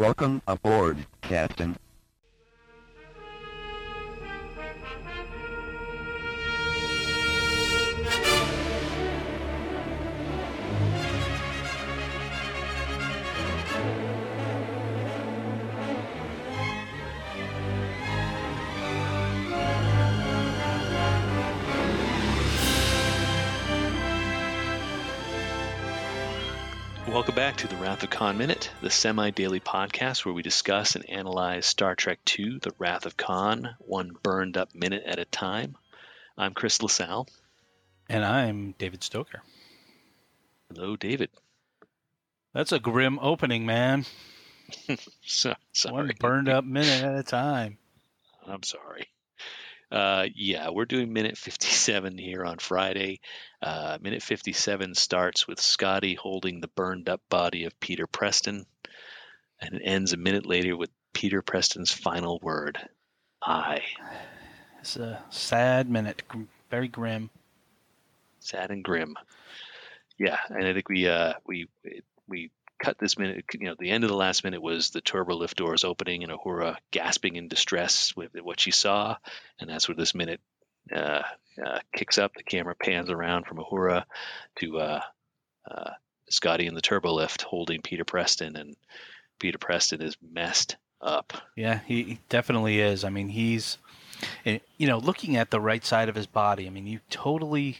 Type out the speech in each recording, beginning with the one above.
Welcome aboard, Captain. Welcome back to the Wrath of Khan Minute, the semi daily podcast where we discuss and analyze Star Trek II The Wrath of Khan, one burned up minute at a time. I'm Chris LaSalle. And I'm David Stoker. Hello, David. That's a grim opening, man. so, sorry. One burned up minute at a time. I'm sorry. Uh, yeah, we're doing minute 57 here on Friday. Uh, minute 57 starts with Scotty holding the burned up body of Peter Preston, and it ends a minute later with Peter Preston's final word I. It's a sad minute, very grim. Sad and grim. Yeah, and I think we uh, we we cut this minute. You know, the end of the last minute was the turbo lift doors opening and Uhura gasping in distress with what she saw, and that's where this minute uh, uh, kicks up. The camera pans around from Uhura to uh, uh, Scotty in the turbo lift holding Peter Preston, and Peter Preston is messed up. Yeah, he definitely is. I mean, he's, eh, you know, looking at the right side of his body. I mean, you totally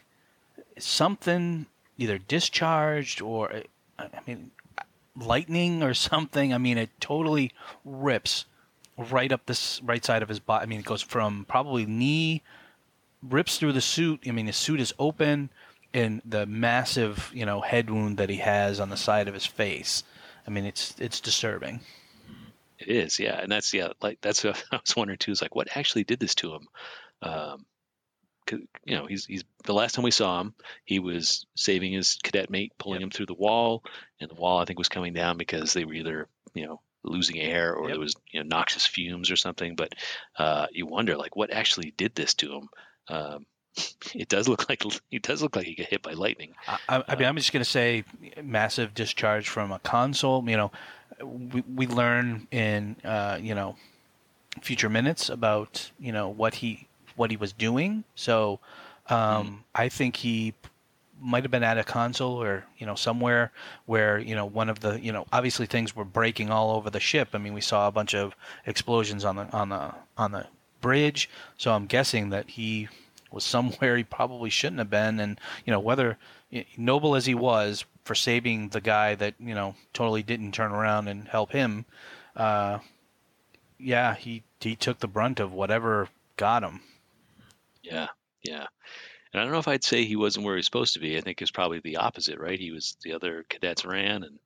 something either discharged or, eh, I mean, lightning or something. I mean, it totally rips right up this right side of his body. I mean, it goes from probably knee, rips through the suit. I mean, his suit is open, and the massive, you know, head wound that he has on the side of his face. I mean, it's it's disturbing. It is, yeah, and that's yeah, like that's what I was wondering too. Is like what actually did this to him? Um, you know, he's he's the last time we saw him, he was saving his cadet mate, pulling Yep. him through the wall, and the wall I think was coming down because they were either you know losing air or Yep. there was you know noxious fumes or something. But uh, you wonder like what actually did this to him. Um, it does look like it does look like he got hit by lightning. I, I I mean, I'm just going to say massive discharge from a console. You know, we, we learn in uh, you know future minutes about you know what he what he was doing. So um, I think he might have been at a console or you know somewhere where you know one of the you know obviously things were breaking all over the ship. I mean, we saw a bunch of explosions on the on the on the bridge. So I'm guessing that he was somewhere he probably shouldn't have been, and you know whether noble as he was for saving the guy that you know totally didn't turn around and help him. Uh, yeah, he he took the brunt of whatever got him. Yeah, yeah. And I don't know if I'd say he wasn't where he was supposed to be. I think it's probably the opposite, right? He was the other cadets ran, and,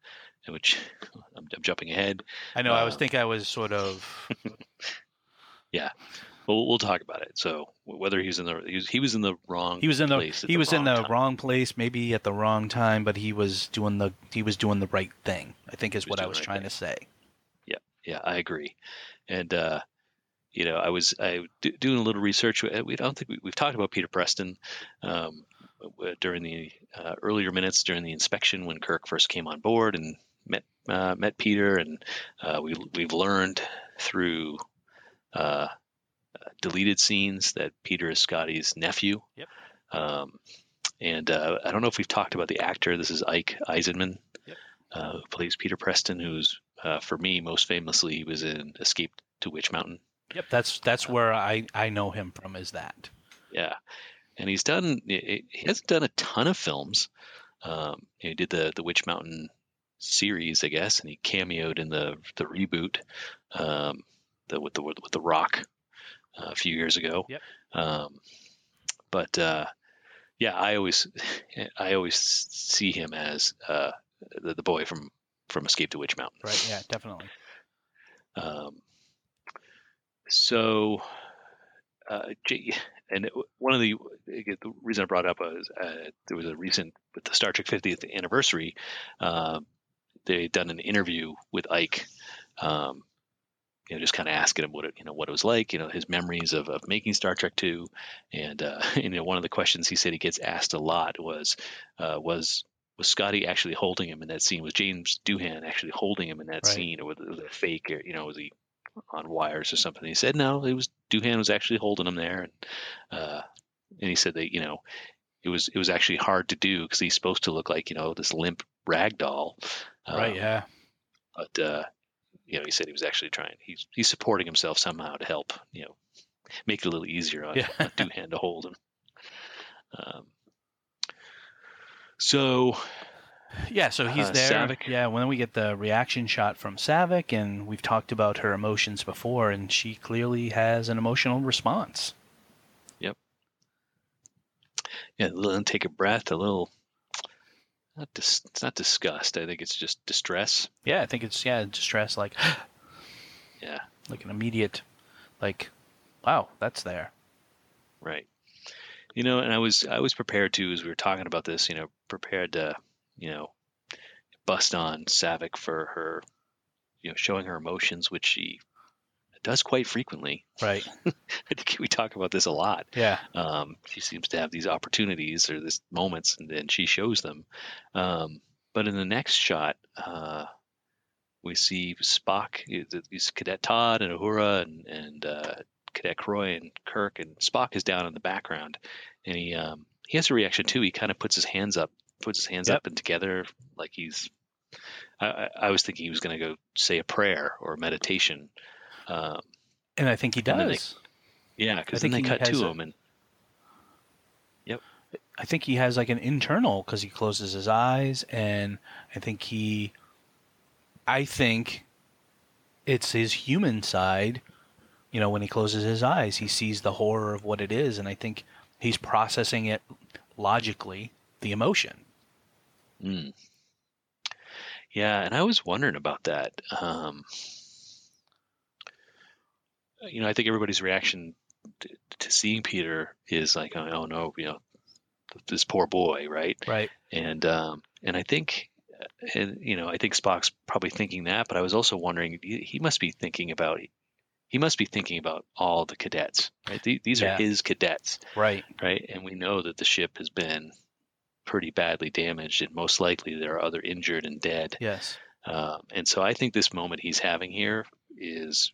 and which I'm, I'm jumping ahead. I know. I was Uh, think I was sort of Yeah, we'll, we'll talk about it. So whether he was in the he was, he was in the wrong he was in the he was in the time. wrong place, maybe at the wrong time, but he was doing the he was doing the right thing. I think is what I was right trying thing. to say. Yeah, yeah, I agree. And uh, you know, I was I doing a little research. We we don't think we, we've talked about Peter Preston um, during the uh, earlier minutes during the inspection when Kirk first came on board and met uh, met Peter, and uh, we we've learned through uh, uh, deleted scenes that Peter is Scotty's nephew. Yep. Um, and uh, I don't know if we've talked about the actor. This is Ike Eisenman, Yep. uh, who plays Peter Preston, who's uh, for me most famously he was in Escape to Witch Mountain. Yep, that's that's where I I know him from. Is that Yeah, and he's done. He hasn't done a ton of films. Um, he did the the Witch Mountain series, I guess, and he cameoed in the the reboot, um, the with the with the Rock uh, a few years ago. Yep. Um, but uh, yeah, I always I always see him as uh, the, the boy from from Escape to Witch Mountain. right? Yeah, definitely. Um, so, uh, and one of the the reason I brought up was uh, there was a recent with the Star Trek 50th anniversary. Uh, they done an interview with Ike. Um, you know, just kind of asking him what it, you know, what it was like, you know, his memories of, of making Star Trek Two, and uh, you know, one of the questions he said he gets asked a lot was, uh, was was Scotty actually holding him in that scene? Was James Doohan actually holding him in that Right. scene, or was it was it fake? Or, you know, was he on wires or something? He said no, it was Doohan was actually holding him there, and uh, and he said that you know it was it was actually hard to do because he's supposed to look like you know this limp rag doll, right. Um, Yeah. But uh, you know, he said he was actually trying. He's he's supporting himself somehow to help you know make it a little easier on, Yeah. on Doohan to hold him. Um, so Yeah, so he's Uh, there. Saavik. Yeah, when we get the reaction shot from Saavik, and we've talked about her emotions before, and she clearly has an emotional response. Yep. Yeah, a little take a breath, a little. Not dis, it's not disgust. I think it's just distress. Yeah, I think it's yeah distress, like Yeah, like an immediate, like, wow, that's there. right. You know, and I was I was prepared to as we were talking about this. You know, prepared to you know bust on Saavik for her, you know, showing her emotions, which she does quite frequently. Right. I think we talk about this a lot. Yeah. Um, she seems to have these opportunities or these moments, and then she shows them. Um, but in the next shot, uh, we see Spock, these Cadet Todd and Uhura and, and uh, Cadet Croy and Kirk, and Spock is down in the background, and he um, he has a reaction too. He kind of puts his hands up, puts his hands Yep. up and together like he's. I, I was thinking he was going to go say a prayer or meditation. Um, And I think he then they- does. yeah, because I then they think he cut to a- him and Yep. I think he has like an internal because he closes his eyes, and I think he, I think, it's his human side. You know, when he closes his eyes, he sees the horror of what it is, and I think he's processing it logically, the emotion. Mm. Yeah, and I was wondering about that. Um, you know, I think everybody's reaction to, to seeing Peter is like, oh, no, you know, this poor boy, right? Right. And um, and I think, uh, and you know, I think Spock's probably thinking that, but I was also wondering, he, he must be thinking about, he must be thinking about all the cadets, right? These, these Yeah. are his cadets, Right. right? And we know that the ship has been pretty badly damaged, and most likely there are other injured and dead. Yes. Um, and so I think this moment he's having here is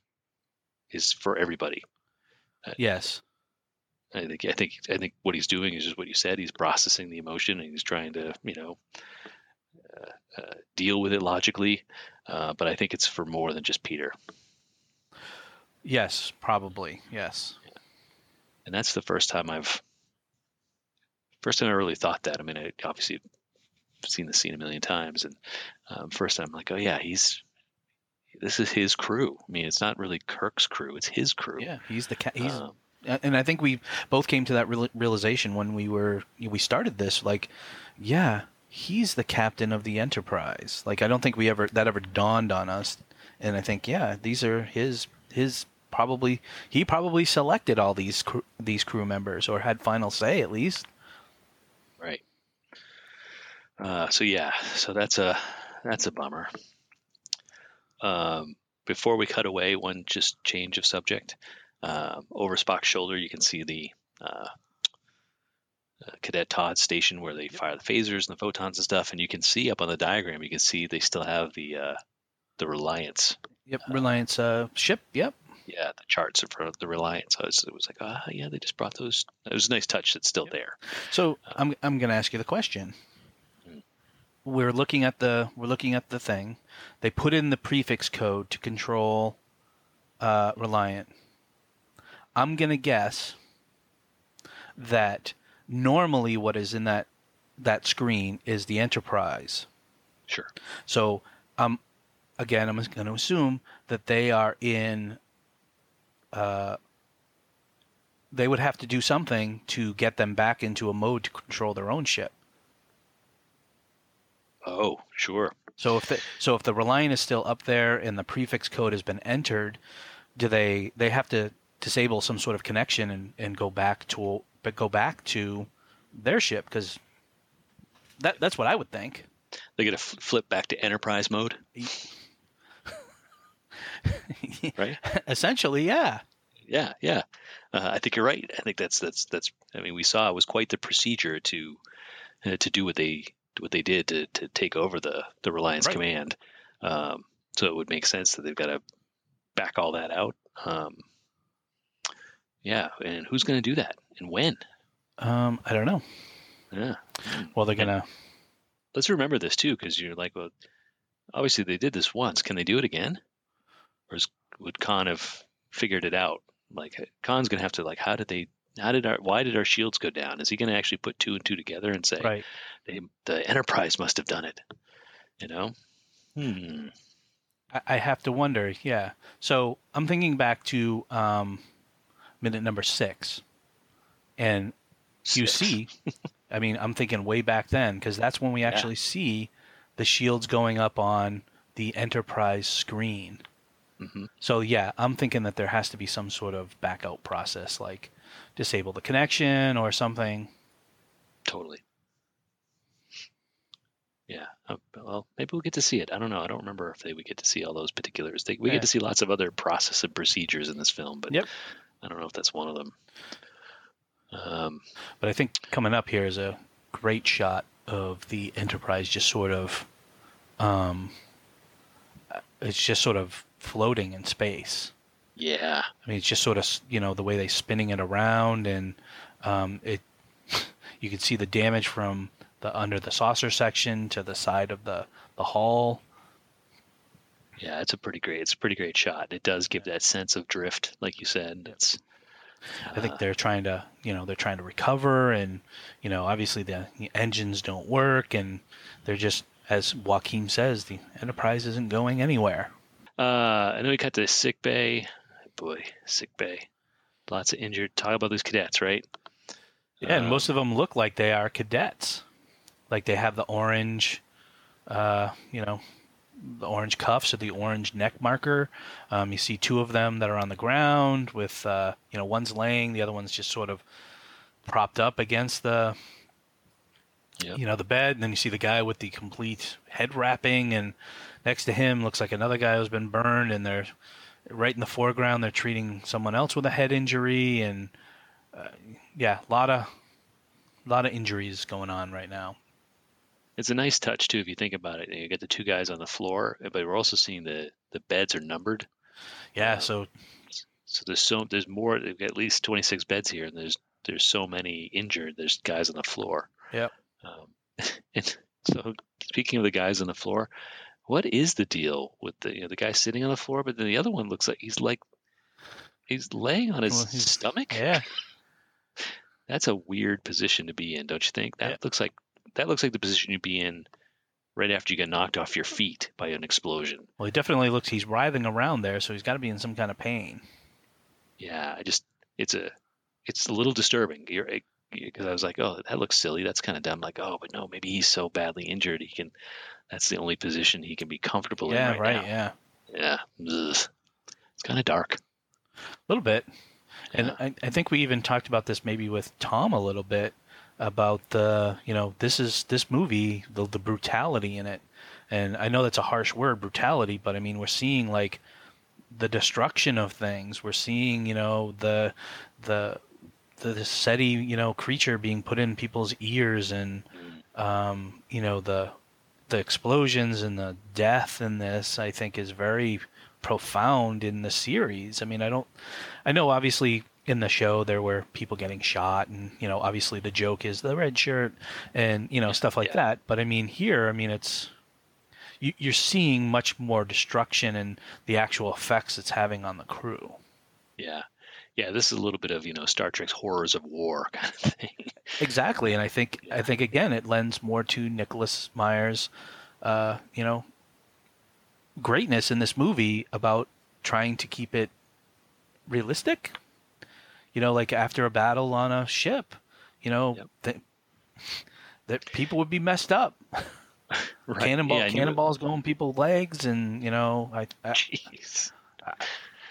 is for everybody. Yes. I think I think I think what he's doing is just what you said. He's processing the emotion and he's trying to you know uh, uh, deal with it logically. Uh, but I think it's for more than just Peter. Yes. Probably. Yes. And that's the first time I've first time I really thought that. I mean, I obviously seen the scene a million times, and um, first time I'm like, oh yeah, he's this is his crew. I mean, it's not really Kirk's crew; it's his crew. Yeah. He's the ca- he's Um, and I think we both came to that real- realization when we were we started this. Like, yeah, he's the captain of the Enterprise. Like, I don't think we ever that ever dawned on us. And I think, yeah, these are his his probably he probably selected all these cr- these crew members or had final say at least. Right. Uh, so yeah, so that's a that's a bummer. Um, before we cut away, one just change of subject. Um, over Spock's shoulder, you can see the uh, uh, Cadet Todd station where they fire the phasers and the photons and stuff, and you can see up on the diagram, you can see they still have the uh, the Reliance. Yep, Reliance uh, ship. Yep. Yeah, the charts in front of the Reliance. So it was, it was like, ah, yeah, they just brought those. It was a nice touch. That's still there. So I'm I'm going to ask you the question. We're looking at the we're looking at the thing. They put in the prefix code to control uh, Reliant. I'm going to guess that normally what is in that that screen is the Enterprise. Sure. So um, again, I'm going to assume that they are in. Uh, they would have to do something to get them back into a mode to control their own ship. Oh, sure. So if the so if the Reliant is still up there and the prefix code has been entered, do they they have to disable some sort of connection and, and go back to but go back to their ship because that that's what I would think. They get to flip back to Enterprise mode, right? Essentially, yeah. Yeah, yeah. Uh, I think you're right. I think that's that's that's. I mean, we saw it was quite the procedure to uh, to do what they what they did to to take over the the Reliant's Right. command. Um, so it would make sense that they've got to back all that out. Um, yeah, and who's going to do that and when? Um, I don't know. Yeah. Well, they're gonna. let's remember this too, because you're like, well, obviously they did this once. Can they do it again? Or is, would Khan have figured it out? Like Khan's gonna have to like, how did they? How did our? Why did our shields go down? Is he gonna actually put two and two together and say, Right. they, the Enterprise must have done it? You know? Hmm. I, I have to wonder. Yeah. So I'm thinking back to um, minute number six, and you see, I mean, I'm thinking way back then because that's when we actually see the shields going up on the Enterprise screen. Mhm. So yeah, I'm thinking that there has to be some sort of backout process, like disable the connection or something. Totally. Yeah. Uh, well, maybe we'll get to see it. I don't know. I don't remember if they we get to see all those particulars. They, we Yeah. get to see lots of other process and procedures in this film, but Yep. I don't know if that's one of them. Um, But I think coming up here is a great shot of the Enterprise just sort of, um, it's just sort of floating in space. yeah. I mean, it's just sort of you know the way they're spinning it around, and um, it you can see the damage from the under the saucer section to the side of the the hull. Yeah, it's a pretty great. It's a pretty great shot. It does give that sense of drift, like you said. It's. I think uh, they're trying to you know they're trying to recover, and you know obviously the engines don't work, and they're just as Joachim says, the Enterprise isn't going anywhere. Uh, I know we cut to sick bay. Boy, sick bay. Lots of injured. Talk about those cadets, right? Yeah, and Um, most of them look like they are cadets. Like they have the orange, uh, you know, the orange cuffs or the orange neck marker. Um, you see two of them that are on the ground with, uh, you know, one's laying, the other one's just sort of propped up against the, Yep. you know, the bed. And then you see the guy with the complete head wrapping, and next to him looks like another guy who's been burned, and they're right in the foreground. They're treating someone else with a head injury, and uh, yeah, a lot of, lot of injuries going on right now. It's a nice touch too, if you think about it. You get the two guys on the floor, but we're also seeing the the beds are numbered. Yeah, so So there's so there's more. They've got at least 26 beds here, and there's there's so many injured. There's guys on the floor. Yep. Um, and so speaking of the guys on the floor, what is the deal with the you know the guy sitting on the floor, but then the other one looks like he's like he's laying on his Well, stomach. yeah, That's a weird position to be in, don't you think? That Yeah. looks like that looks like the position you'd be in right after you get knocked off your feet by an explosion. well, he definitely looks. He's writhing around there, so he's got to be in some kind of pain. Yeah, I just it's a it's a little disturbing. You're because I was like, oh, that looks silly. That's kind of dumb. Like, oh, but no, maybe he's so badly injured he can. That's the only position he can be comfortable yeah, in right. right, now. Yeah, Yeah, Ugh. it's kind of dark. a little bit. And Yeah. I, I think we even talked about this maybe with Tom a little bit about the you know this is this movie the the brutality in it, and I know that's a harsh word brutality, but I mean we're seeing like the destruction of things. We're seeing you know the the the, the Ceti you know creature being put in people's ears and um, you know the the explosions and the death in this I think is very profound in the series. I mean, I don't I know obviously in the show there were people getting shot and you know obviously the joke is the red shirt and you know stuff like Yeah. that, but I mean here I mean it's you, you're seeing much more destruction and the actual effects it's having on the crew. Yeah, yeah. This is a little bit of you know Star Trek's horrors of war kind of thing. Exactly, and I think I think again it lends more to Nicholas Meyer's, uh, you know, greatness in this movie about trying to keep it realistic. You know, like after a battle on a ship, you know, Yep. that that people would be messed up. right. Cannonball, Yeah, cannonballs going people's legs, and you know, I I, Jeez.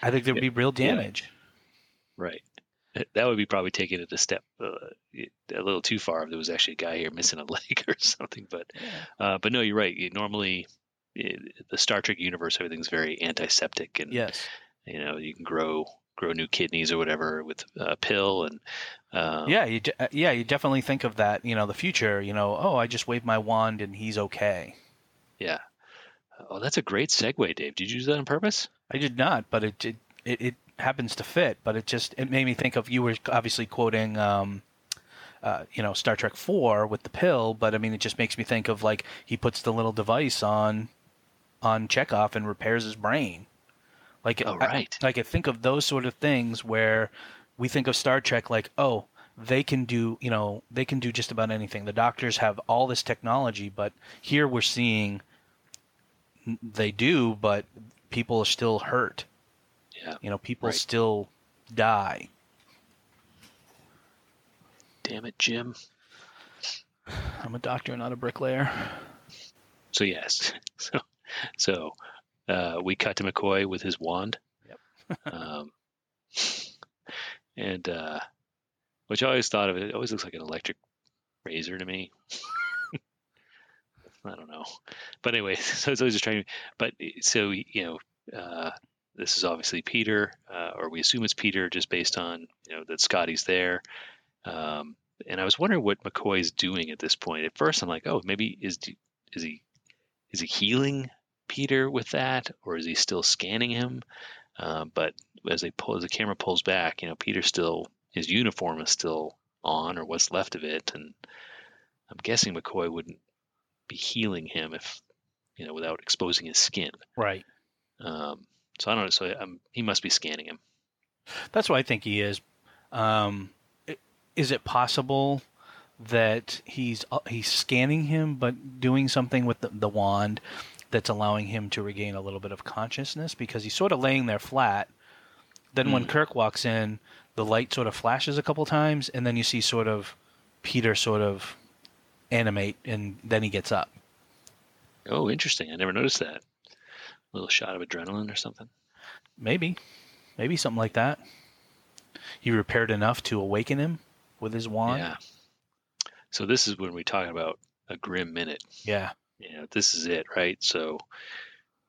I think there'd be real Yeah. damage. Right. That would be probably taking it a step uh, a little too far if there was actually a guy here missing a leg or something. But uh, but no, you're right. You, normally, i the Star Trek universe, everything's very antiseptic, and Yes. you know you can grow grow new kidneys or whatever with a pill and um, yeah, you de- uh, yeah, you definitely think of that. You know, the future. You know, oh, I just waved my wand and he's okay. yeah. Oh, that's a great segue, Dave. Did you do that on purpose? I did not, but it it, it, it happens to fit. But it just it made me think of you were obviously quoting. Um, uh, you know Star Trek Four with the pill, but I mean it just makes me think of like he puts the little device on on Chekov and repairs his brain. Like Oh, I- right. like I think of those sort of things where we think of Star Trek like oh they can do you know they can do just about anything. The doctors have all this technology, but here we're seeing they do, but people are still hurt. Yeah. You know, people Right. still die. Damn it, Jim. I'm a doctor, not a bricklayer. So yes, so so uh, we cut to McCoy with his wand. Yep. um, and uh, which I always thought of it, it always looks like an electric razor to me. I don't know, but anyway, so it's always just trying. But so you know, uh, this is obviously Peter, uh, or we assume it's Peter, just based on you know that Scotty's there. Um, and I was wondering what McCoy's doing at this point. At first, I'm like, oh, maybe is is he is he healing Peter with that, or is he still scanning him? Um, but as they pull, as the camera pulls back, you know, Peter still his uniform is still on, or what's left of it, and I'm guessing McCoy wouldn't be healing him if you know without exposing his skin. Right. Um, so I don't know. So um, he must be scanning him. That's what I think he is. Um, is it possible that he's uh, he's scanning him, but doing something with the, the wand that's allowing him to regain a little bit of consciousness? Because he's sort of laying there flat. Then when Hmm. Kirk walks in, the light sort of flashes a couple times, and then you see sort of Peter sort of animate, and then he gets up. Oh, interesting. I never noticed that. Little shot of adrenaline or something. Maybe, maybe something like that. He repaired enough to awaken him with his wand. Yeah. So this is when we talk about a grim minute. Yeah. you know, this is it, right? So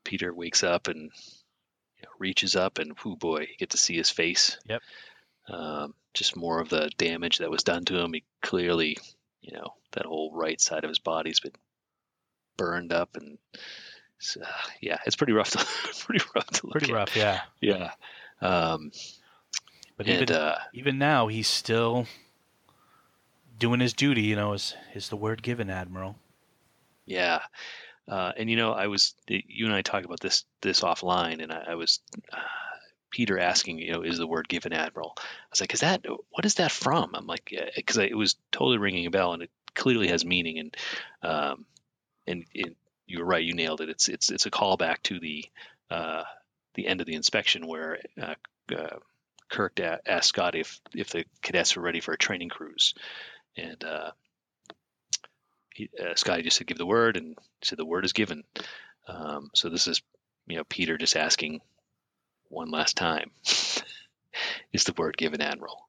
Peter wakes up and you know, reaches up, and whoo boy, you get to see his face. Yep. Um, just more of the damage that was done to him. He clearly, you know, that whole right side of his body's been burned up, and it's, uh, yeah, it's pretty rough to pretty rough to look Pretty at. rough, yeah. Yeah. Um, But and even uh, even now, he's still doing his duty. You know, is is the word given, Admiral? Yeah, uh, and you know, I was you and I talked about this this offline, and I, I was uh, Peter asking, you know, is the word given admiral? I was like, is that what is that from? I'm like, because it was totally ringing a bell, and it clearly has meaning, and um, and it, you were right, you nailed it. It's it's it's a callback to the uh, the end of the inspection where uh, uh, Kirk asked Scott if if the cadets were ready for a training cruise, and uh, he, uh, Scotty just said give the word, and said the word is given. Um, so this is you know Peter just asking one last time, is the word given, Admiral?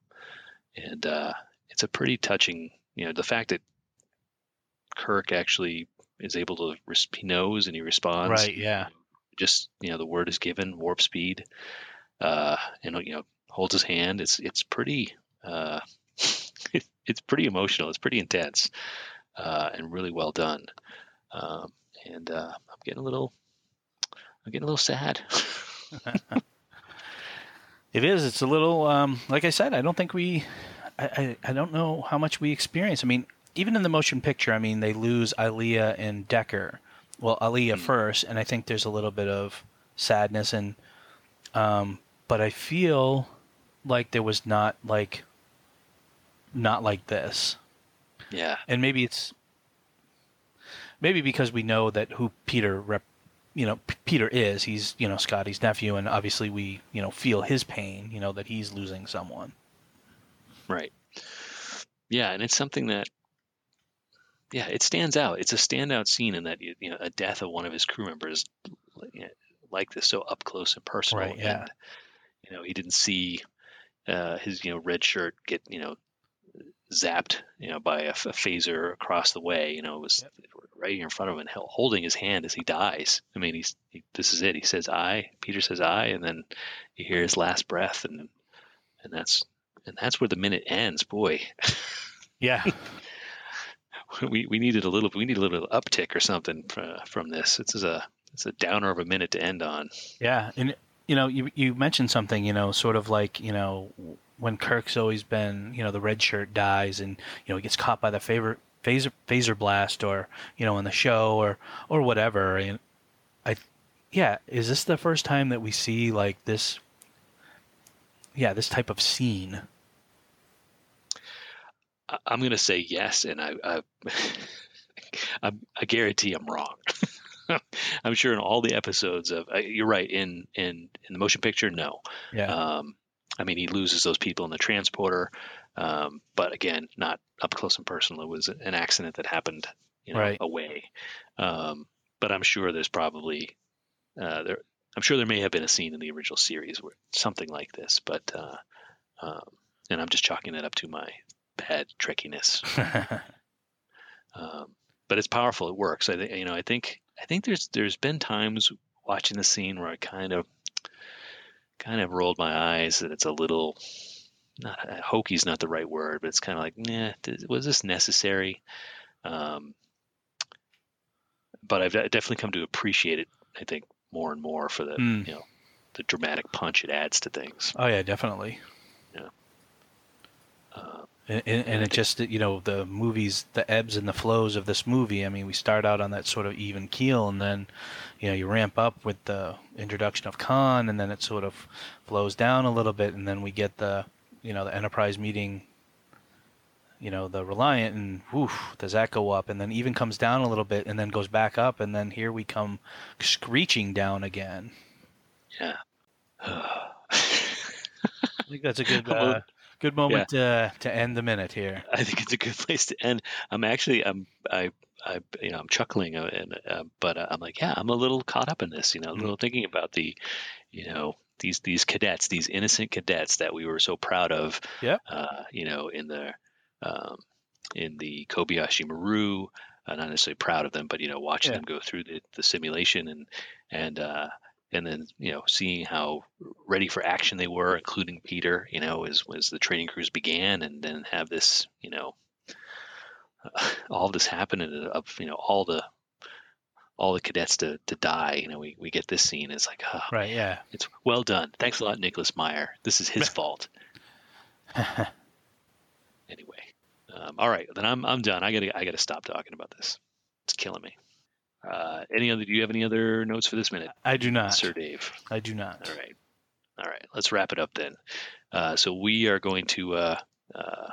And uh, it's a pretty touching, you know, the fact that Kirk actually is able to he knows and he responds. Right, yeah. Just you know the word is given, warp speed, uh, and you know holds his hand. It's it's pretty. Uh, it's pretty emotional. It's pretty intense, uh, and really well done. Um, and uh, I'm getting a little, I'm getting a little sad. It is. It's a little, um, like I said, I don't think we, I, I, I don't know how much we experience. I mean, even in the motion picture, I mean, they lose Ilia and Decker. Well, Ilia first, and I think there's a little bit of sadness and, um, but I feel like there was not like, not like this. yeah, and maybe it's maybe because we know that who Peter rep, you know, P- Peter is. He's you know Scotty's nephew, and obviously we you know feel his pain. You know that he's losing someone. right. Yeah, and it's something that, yeah, it stands out. It's a standout scene in that you know a death of one of his crew members like this, so up close and personal. Right, yeah. And, you know, he didn't see uh, his you know red shirt get you know zapped you know by a phaser across the way. You know, it was right here in front of him and holding his hand as he dies. I mean, he's he, this is it. He says I. Peter says I, and then you hear his last breath, and and that's and that's where the minute ends. Boy, Yeah. we, we needed a little we need a little uptick or something from this. This is a it's a downer of a minute to end on. Yeah, and you know, you you mentioned something, you know, sort of like you know when Kirk's always been, you know, the red shirt dies and you know he gets caught by the favor phaser phaser blast or you know in the show or or whatever. And I, yeah, is this the first time that we see like this? Yeah, this type of scene. I'm going to say yes, and I I, I, I guarantee I'm wrong. I'm sure in all the episodes of uh, you're right in in in the motion picture, no. Yeah, Um, I mean, he loses those people in the transporter, um, but again, not up close and personal. It was an accident that happened, you know, Right. away. Um, but I'm sure there's probably uh, there. I'm sure there may have been a scene in the original series where something like this, but uh, um, and I'm just chalking it up to my bad trickiness. Um, but it's powerful. It works. I think you know. I think I think there's there's been times watching the scene where I kind of kind of rolled my eyes that it's a little not hoky's not the right word, but it's kind of like, nah, th- was this necessary? Um, but I've de- definitely come to appreciate it. I think more and more for the Mm. you know the dramatic punch it adds to things. oh yeah, definitely. Uh, And, and, and it just you know the movies the ebbs and the flows of this movie i mean we start out on that sort of even keel and then you know you ramp up with the introduction of khan and then it sort of flows down a little bit and then we get the you know the enterprise meeting you know the reliant and woof does that go up and then even comes down a little bit and then goes back up and then here we come screeching down again yeah. i think that's a good uh, good moment to to end the minute here I think it's a good place to end. I'm actually I'm I I you know I'm chuckling uh, and uh, but uh, I'm like yeah I'm a little caught up in this you know a little thinking about the you know these these cadets these innocent cadets that we were so proud of Yeah. uh, you know in the um, in the Kobayashi Maru uh, not necessarily proud of them but you know watching Yeah. them go through the, the simulation and and uh, and then you know seeing how ready for action they were, including Peter. You know, as as the training cruise began, and then have this you know all this happen and of you know all the all the cadets to to die. You know, we we get this scene. It's like, oh, right yeah it's well done. Thanks a lot, Nicholas Meyer. This is his fault. Anyway, um, all right, then I'm I'm done. I gotta I gotta stop talking about this. It's killing me. Uh, any other? Do you have any other notes for this minute, i do not Sir Dave? i do not All right. All right. Let's wrap it up then. Uh, so we are going to uh, uh,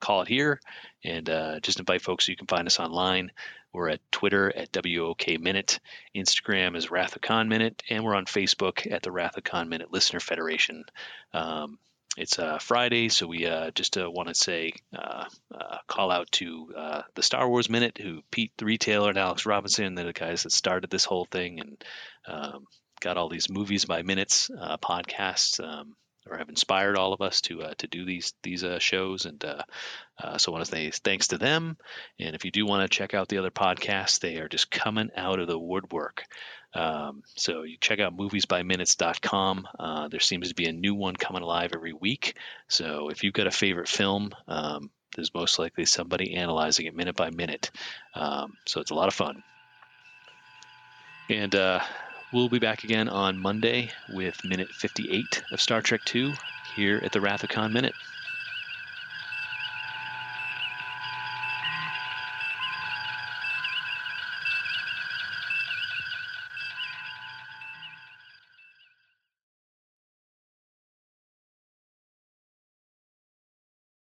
call it here and uh, just invite folks. So you can find us online. We're at Twitter at WOK Minute. Instagram is Wrath Minute. And we're on Facebook at the Wrath Minute Listener Federation. Um, it's uh, Friday, so we uh, just uh, want to say uh, uh, call out to uh, the Star Wars Minute, who Pete the Retailer and Alex Robinson, the guys that started this whole thing, and um, got all these movies by minutes podcasts um, or have inspired all of us to uh, to do these these uh, shows. And uh, uh, so I want to say thanks to them. And if you do want to check out the other podcasts they are just coming out of the woodwork. Um, so you check out moviesbyminutes.com uh, there seems to be a new one coming alive every week. So if you've got a favorite film um, there's most likely somebody analyzing it minute by minute. Um, so it's a lot of fun. And uh, We'll be back again on Monday with minute 58 of Star Trek II here at the Wrath of Khan Minute.